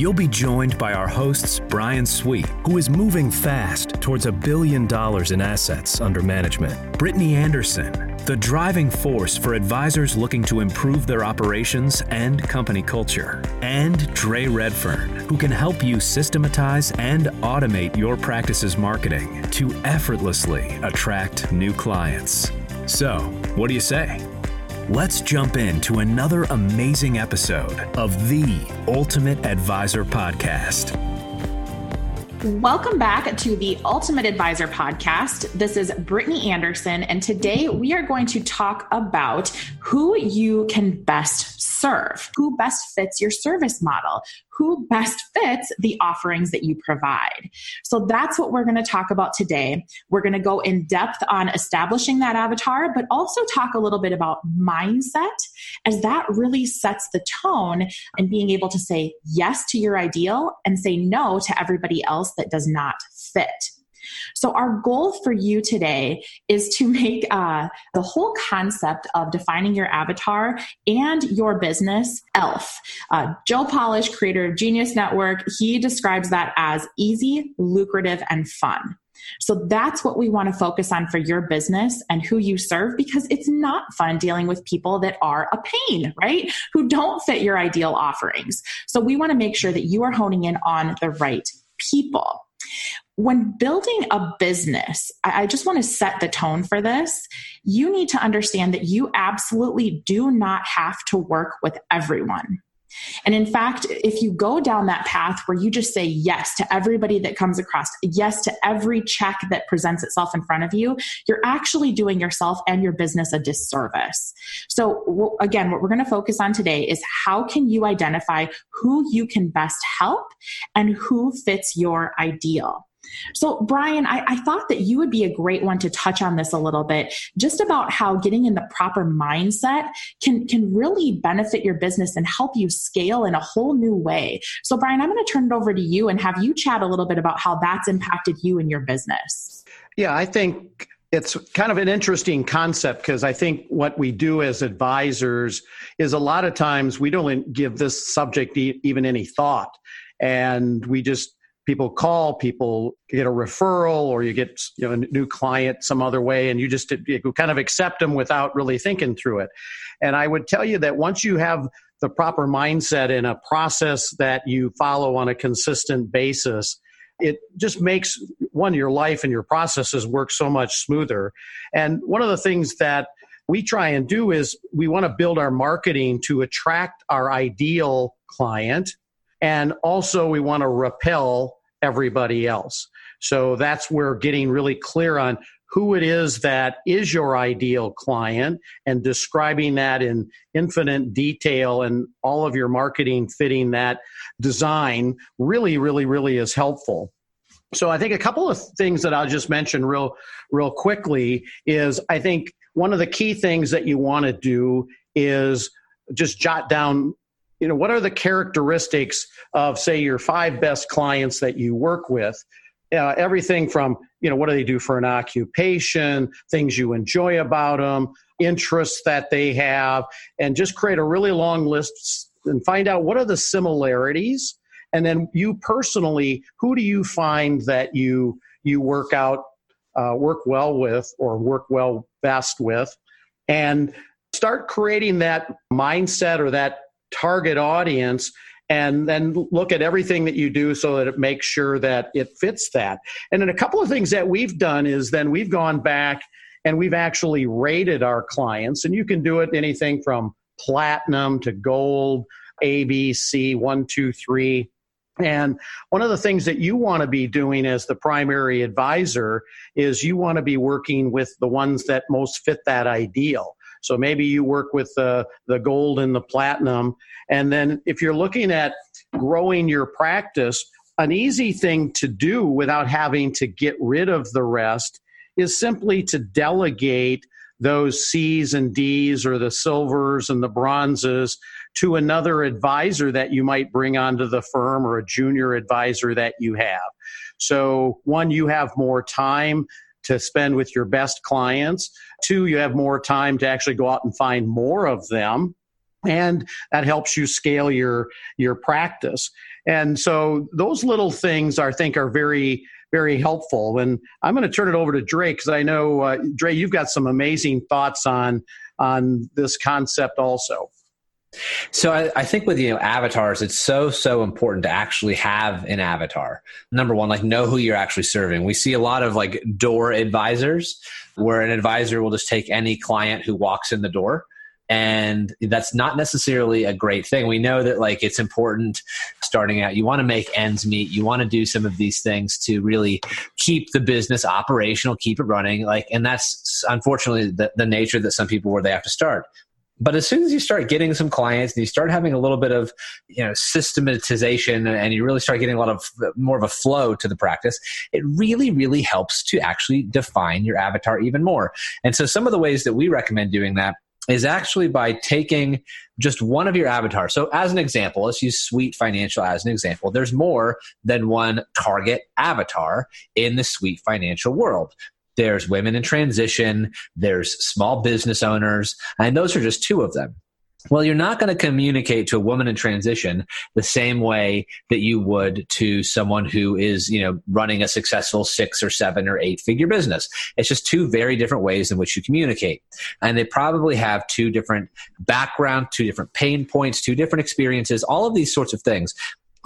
You'll be joined by our hosts, Brian Sweet, who is moving fast towards a billion dollars in assets under management, Brittany Anderson, the driving force for advisors looking to improve their operations and company culture, and Dre Redfern, who can help you systematize and automate your practice's marketing to effortlessly attract new clients. So, what do you say? Let's jump into another amazing episode of the Ultimate Advisor Podcast. Welcome back to the Ultimate Advisor podcast. This is Brittany Anderson, and today we are going to talk about who you can best serve, who best fits your service model, who best fits the offerings that you provide. So that's what we're going to talk about today. We're going to go in depth on establishing that avatar, but also talk a little bit about mindset, as that really sets the tone and being able to say yes to your ideal and say no to everybody else that does not fit. So, our goal for you today is to make uh, the whole concept of defining your avatar and your business ELF. Uh, Joe Polish, creator of Genius Network, he describes that as easy, lucrative, and fun. So that's what we want to focus on for your business and who you serve because it's not fun dealing with people that are a pain, right? Who don't fit your ideal offerings. So we want to make sure that you are honing in on the right people when building a business, I just want to set the tone for this. You need to understand that you absolutely do not have to work with everyone. And in fact, if you go down that path where you just say yes to everybody that comes across, yes to every check that presents itself in front of you, you're actually doing yourself and your business a disservice. So, again, what we're going to focus on today is how can you identify who you can best help and who fits your ideal. So, Brian, I, I, thought that you would be a great one to touch on this a little bit, just about how getting in the proper mindset can, can really benefit your business and help you scale in a whole new way. So, Brian, I'm going to turn it over to you and have you chat a little bit about how that's impacted you and your business. Yeah, I think it's kind of an interesting concept because I think what we do as advisors is a lot of times we don't give this subject even any thought. And we just people call, people get a referral, or you get you know, a new client some other way, and you just you kind of accept them without really thinking through it. And I would tell you that once you have the proper mindset and a process that you follow on a consistent basis, it just makes one your life and your processes work so much smoother. And one of the things that we try and do is we want to build our marketing to attract our ideal client and also we want to repel everybody else. So that's where getting really clear on who it is that is your ideal client and describing that in infinite detail and all of your marketing fitting that design really really really is helpful so i think a couple of things that i'll just mention real real quickly is i think one of the key things that you want to do is just jot down you know what are the characteristics of say your five best clients that you work with? Uh, everything from you know what do they do for an occupation things you enjoy about them interests that they have and just create a really long list and find out what are the similarities. And then you personally who do you find that you you work out uh, work well with or work well best with? And start creating that mindset or that target audience and then look at everything that you do so that it makes sure that it fits that. And then a couple of things that we've done is then we've gone back and we've actually rated our clients, and you can do it anything from platinum to gold, A, B, C, one, two, three. And one of the things that you want to be doing as the primary advisor is you want to be working with the ones that most fit that ideal. So maybe you work with the, the gold and the platinum. And then if you're looking at growing your practice, an easy thing to do without having to get rid of the rest is simply to delegate those C's and D's or the silvers and the bronzes to another advisor that you might bring onto the firm or a junior advisor that you have. So, one, you have more time to spend with your best clients. Two, you have more time to actually go out and find more of them. And that helps you scale your, your practice. And so those little things I think are very, very helpful. And I'm going to turn it over to Dre because I know, uh, Dre, you've got some amazing thoughts on, on this concept also. So I, I, think with you know avatars, it's so so important to actually have an avatar. Number one, like know who you're actually serving. We see a lot of like door advisors, where an advisor will just take any client who walks in the door, and that's not necessarily a great thing. We know that like it's important starting out. You want to make ends meet. You want to do some of these things to really keep the business operational, keep it running. Like, and that's unfortunately the, the nature that some people where they have to start but as soon as you start getting some clients and you start having a little bit of you know systematization and you really start getting a lot of more of a flow to the practice it really really helps to actually define your avatar even more and so some of the ways that we recommend doing that is actually by taking just one of your avatars. So, as an example, let's use Sweet Financial as an example. There's more than one target avatar in the Sweet Financial world there's women in transition, there's small business owners, and those are just two of them. Well, you're not going to communicate to a woman in transition the same way that you would to someone who is, you know, running a successful six or seven or eight figure business. It's just two very different ways in which you communicate. And they probably have two different background, two different pain points, two different experiences, all of these sorts of things.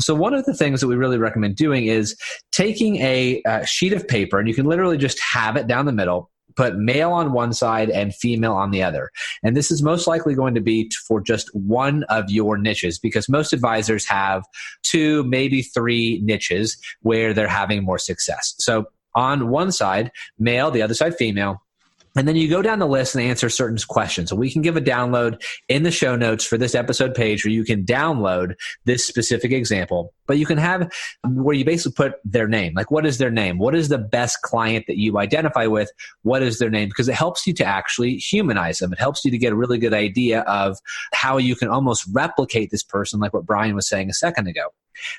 So, one of the things that we really recommend doing is taking a, a, sheet of paper, and you can literally just have it down the middle, put male on one side and female on the other. And this is most likely going to be for just one of your niches because most advisors have two, maybe three niches where they're having more success. So, on one side, male, the other side, female and then you go down the list and answer certain questions. So we can give a download in the show notes for this episode page where you can download this specific example. But you can have where you basically put their name. Like, what is their name? What is the best client that you identify with? What is their name? Because it helps you to actually humanize them. It helps you to get a really good idea of how you can almost replicate this person, like what Brian was saying a second ago.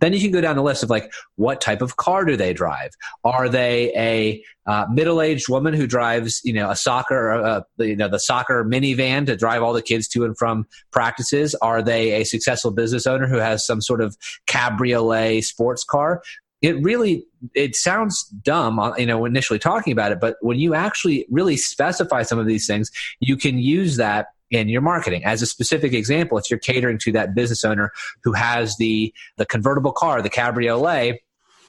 Then you can go down the list of like, what type of car do they drive? Are they a uh, middle-aged woman who drives, you know, a soccer, uh, you know, the soccer minivan to drive all the kids to and from practices? Are they a successful business owner who has some sort of cabriolet sports car? It really it sounds dumb, uh, you know, initially talking about it, but when you actually really specify some of these things, you can use that in your marketing. As a specific example, if you're catering to that business owner who has the the convertible car, the cabriolet,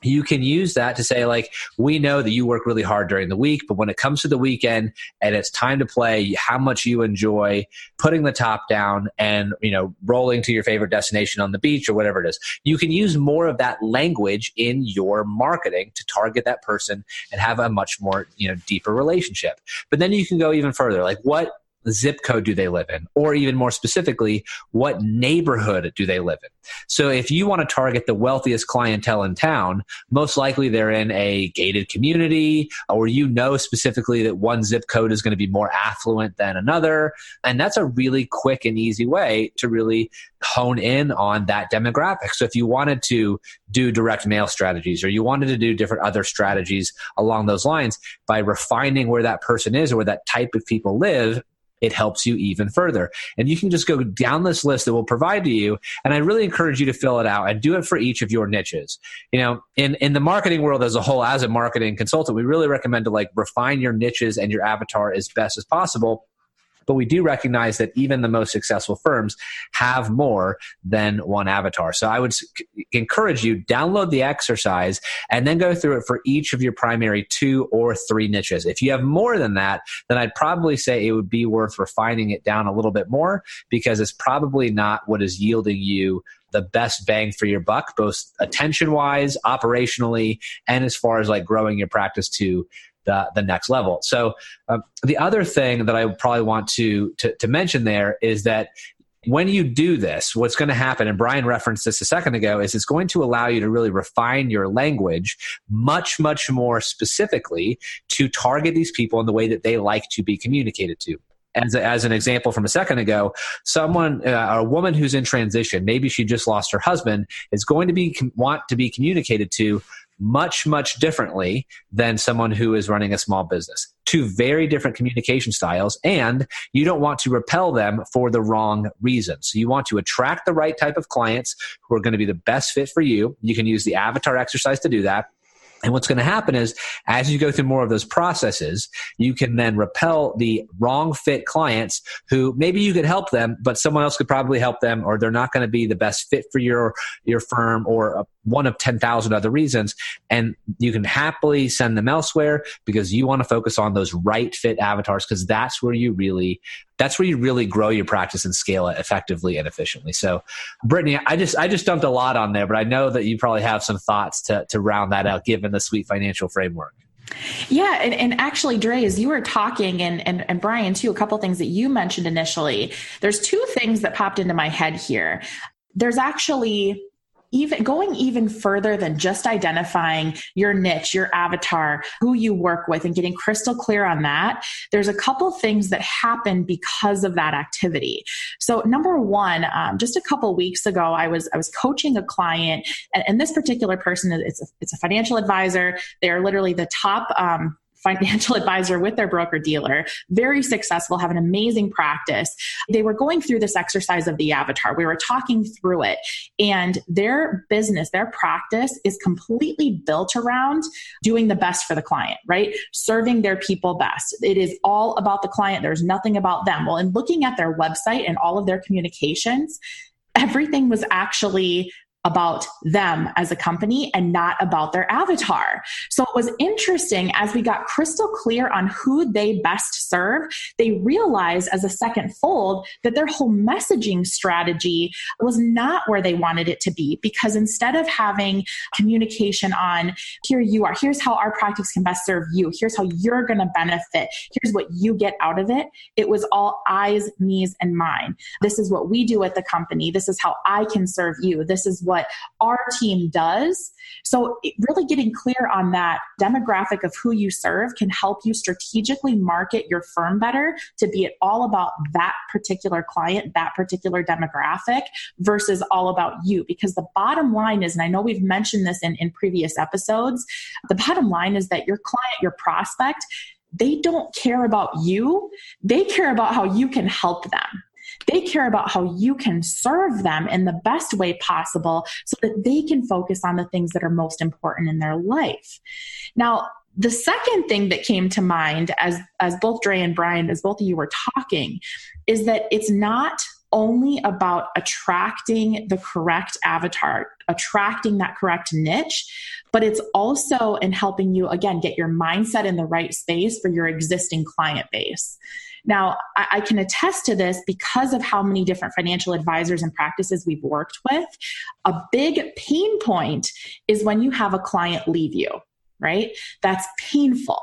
you can use that to say like we know that you work really hard during the week but when it comes to the weekend and it's time to play how much you enjoy putting the top down and you know rolling to your favorite destination on the beach or whatever it is. You can use more of that language in your marketing to target that person and have a much more you know deeper relationship. But then you can go even further. Like what zip code do they live in? Or even more specifically, what neighborhood do they live in? So if you want to target the wealthiest clientele in town, most likely they're in a gated community, or you know specifically that one zip code is going to be more affluent than another. And that's a really quick and easy way to really hone in on that demographic. So if you wanted to do direct mail strategies or you wanted to do different other strategies along those lines by refining where that person is or where that type of people live, it helps you even further. And you can just go down this list that we'll provide to you. And I really encourage you to fill it out and do it for each of your niches. You know, in, in the marketing world as a whole, as a marketing consultant, we really recommend to like refine your niches and your avatar as best as possible but we do recognize that even the most successful firms have more than one avatar. So I would encourage you download the exercise and then go through it for each of your primary two or three niches. If you have more than that, then I'd probably say it would be worth refining it down a little bit more because it's probably not what is yielding you the best bang for your buck, both attention wise, operationally, and as far as like growing your practice to the, the next level. So um, the other thing that I probably want to, to, to mention there is that when you do this, what's going to happen, and Brian referenced this a second ago, is it's going to allow you to really refine your language much, much more specifically to target these people in the way that they like to be communicated to as, a, as an example from a second ago, someone, uh, a woman who's in transition, maybe she just lost her husband, is going to be want to be communicated to much, much differently than someone who is running a small business. Two very different communication styles, and you don't want to repel them for the wrong reasons. So you want to attract the right type of clients who are going to be the best fit for you. You can use the avatar exercise to do that. And what's going to happen is as you go through more of those processes, you can then repel the wrong fit clients who maybe you could help them, but someone else could probably help them, or they're not going to be the best fit for your, your firm or uh, one of 10,000 other reasons. And you can happily send them elsewhere because you want to focus on those right fit avatars because that's where you really that's where you really grow your practice and scale it effectively and efficiently. So, Brittany, I just I just dumped a lot on there, but I know that you probably have some thoughts to to round that out, given the sweet financial framework. Yeah, and, and actually, Dre, as you were talking, and, and and Brian too, a couple things that you mentioned initially. There's two things that popped into my head here. There's actually even going even further than just identifying your niche, your avatar, who you work with, and getting crystal clear on that, there's a couple things that happen because of that activity. So, number one, um, just a couple weeks ago, I was I was coaching a client, and, and this particular person, is it's a, it's a financial advisor. They are literally the top. Um, financial advisor with their broker dealer, very successful, have an amazing practice. They were going through this exercise of the avatar. We were talking through it, and their business, their practice is completely built around doing the best for the client, right? Serving their people best. It is all about the client, there's nothing about them. Well, in looking at their website and all of their communications, everything was actually about them as a company and not about their avatar. So it was interesting as we got crystal clear on who they best serve, they realized as a second fold that their whole messaging strategy was not where they wanted it to be because instead of having communication on here you are, here's how our practice can best serve you, here's how you're going to benefit, here's what you get out of it, it was all eyes, me's, and mine. This is what we do at the company. This is how I can serve you. This is what our team does. So, really getting clear on that demographic of who you serve can help you strategically market your firm better to be it all about that particular client, that particular demographic versus all about you. Because the bottom line is, and I know we've mentioned this in, in previous episodes, the bottom line is that your client, your prospect, they don't care about you. They care about how you can help them. They care about how you can serve them in the best way possible so that they can focus on the things that are most important in their life. Now, the second thing that came to mind as as both Dre and Brian, as both of you were talking, is that it's not only about attracting the correct avatar, attracting that correct niche, but it's also in helping you, again, get your mindset in the right space for your existing client base. Now, I, I can attest to this because of how many different financial advisors and practices we've worked with. A big pain point is when you have a client leave you right? That's painful.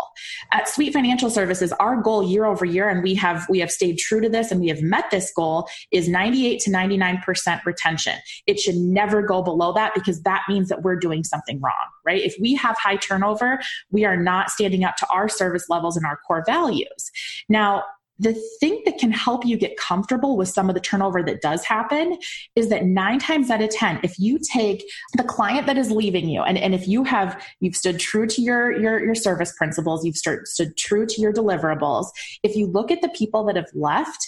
At sweet financial services our goal year over year and we have we have stayed true to this and we have met this goal is 98 to 99% retention. It should never go below that because that means that we're doing something wrong right? If we have high turnover we are not standing up to our service levels and our core values. Now the thing that can help you get comfortable with some of the turnover that does happen is that nine times out of 10, if you take the client that is leaving you, and, and if you have, you've stood true to your, your, your service principles, you've stood, stood true to your deliverables, if you look at the people that have left,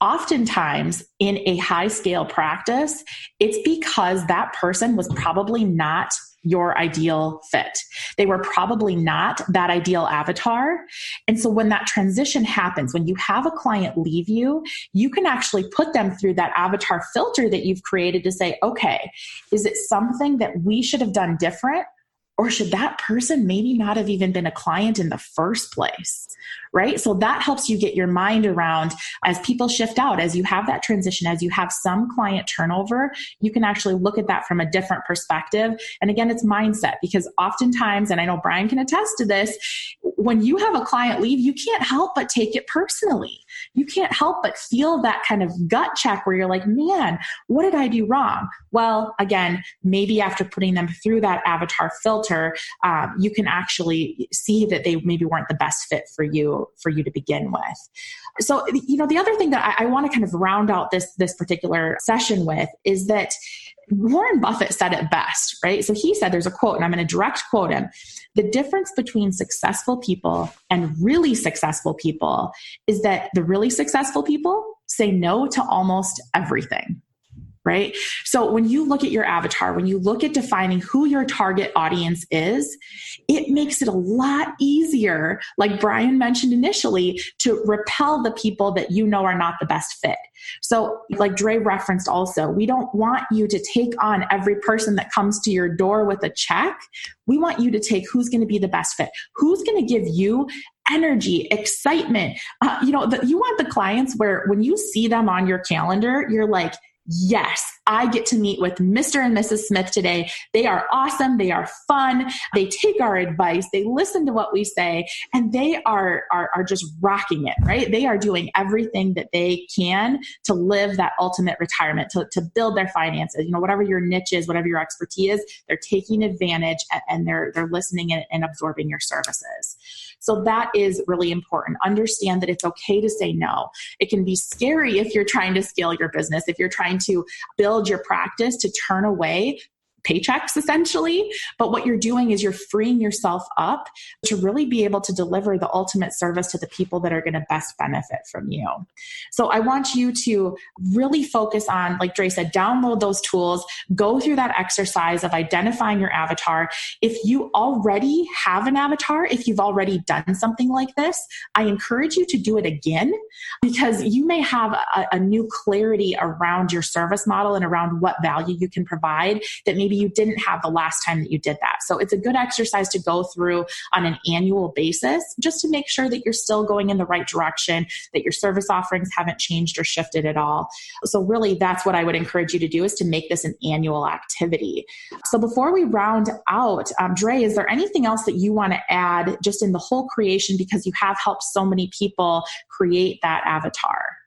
oftentimes in a high scale practice, it's because that person was probably not your ideal fit. They were probably not that ideal avatar. And so when that transition happens, when you have a client leave you, you can actually put them through that avatar filter that you've created to say, okay, is it something that we should have done different? Or should that person maybe not have even been a client in the first place? Right. So that helps you get your mind around as people shift out, as you have that transition, as you have some client turnover, you can actually look at that from a different perspective. And again, it's mindset because oftentimes, and I know Brian can attest to this, when you have a client leave, you can't help but take it personally you can't help but feel that kind of gut check where you're like, man, what did I do wrong? Well, again, maybe after putting them through that avatar filter, um, you can actually see that they maybe weren't the best fit for you for you to begin with. So, you know, the other thing that I, I want to kind of round out this this particular session with is that Warren Buffett said it best, right? So he said there's a quote, and I'm going to direct quote him. The difference between successful people and really successful people is that the really successful people say no to almost everything right? So when you look at your avatar, when you look at defining who your target audience is, it makes it a lot easier, like Brian mentioned initially, to repel the people that you know are not the best fit. So, like Dre referenced also, we don't want you to take on every person that comes to your door with a check. We want you to take who's going to be the best fit, who's going to give you energy, excitement. Uh, you know, the, you want the clients where when you see them on your calendar, you're like, yes, I get to meet with Mr. and Mrs. Smith today. They are awesome. They are fun. They take our advice. They listen to what we say and they are, are, are just rocking it, right? They are doing everything that they can to live that ultimate retirement, to, to build their finances. You know, whatever your niche is, whatever your expertise is, they're taking advantage and they're, they're listening and, and absorbing your services. So that is really important. Understand that it's okay to say no. It can be scary if you're trying to scale your business, if you're trying to build your practice to turn away paychecks essentially. But what you're doing is you're freeing yourself up to really be able to deliver the ultimate service to the people that are going to best benefit from you. So I want you to really focus on, like Dre said, download those tools, go through that exercise of identifying your avatar. If you already have an avatar, if you've already done something like this, I encourage you to do it again because you may have a, a new clarity around your service model and around what value you can provide that maybe maybe you didn't have the last time that you did that. So it's a good exercise to go through on an annual basis just to make sure that you're still going in the right direction, that your service offerings haven't changed or shifted at all. So really that's what I would encourage you to do is to make this an annual activity. So before we round out, um, Dre, is there anything else that you want to add just in the whole creation because you have helped so many people create that avatar?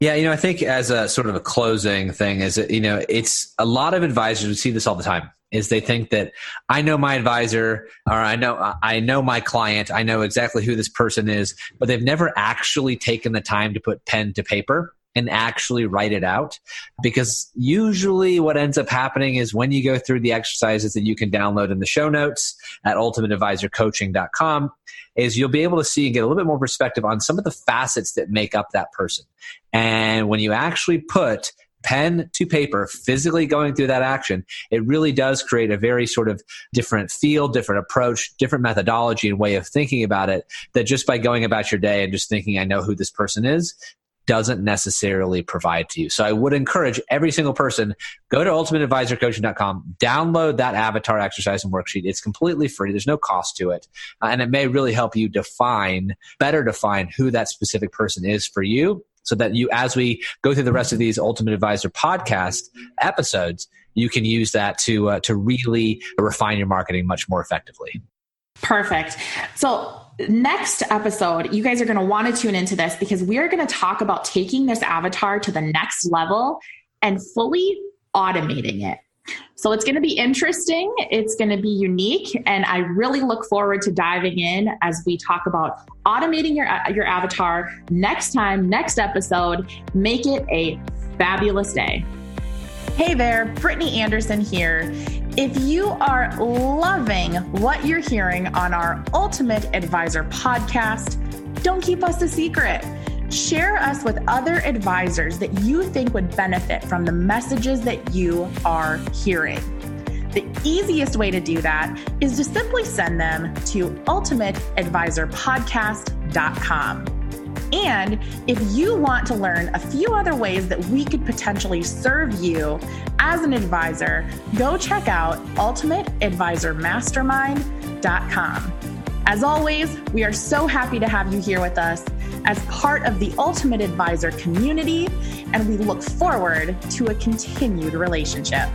Yeah, you know, I think as a sort of a closing thing is that, you know, it's a lot of advisors, we see this all the time, is they think that I know my advisor or I know I know my client, I know exactly who this person is, but they've never actually taken the time to put pen to paper and actually write it out because usually what ends up happening is when you go through the exercises that you can download in the show notes at ultimateadvisorcoaching.com is you'll be able to see and get a little bit more perspective on some of the facets that make up that person. And when you actually put pen to paper, physically going through that action, it really does create a very sort of different feel, different approach, different methodology and way of thinking about it that just by going about your day and just thinking, I know who this person is, doesn't necessarily provide to you. So I would encourage every single person go to ultimateadvisorcoaching.com, download that avatar exercise and worksheet. It's completely free. There's no cost to it. Uh, and it may really help you define, better define who that specific person is for you so that you, as we go through the rest of these Ultimate Advisor podcast episodes, you can use that to, uh, to really refine your marketing much more effectively. Perfect. So, next episode, you guys are going to want to tune into this because we are going to talk about taking this avatar to the next level and fully automating it. So it's going to be interesting. It's going to be unique. And I really look forward to diving in as we talk about automating your, uh, your avatar next time, next episode. Make it a fabulous day. Hey there, Brittany Anderson here. If you are loving what you're hearing on our Ultimate Advisor podcast, don't keep us a secret. Share us with other advisors that you think would benefit from the messages that you are hearing. The easiest way to do that is to simply send them to ultimateadvisorpodcast.com. And if you want to learn a few other ways that we could potentially serve you as an advisor, go check out ultimateadvisormastermind.com. As always, we are so happy to have you here with us as part of the Ultimate Advisor community, and we look forward to a continued relationship.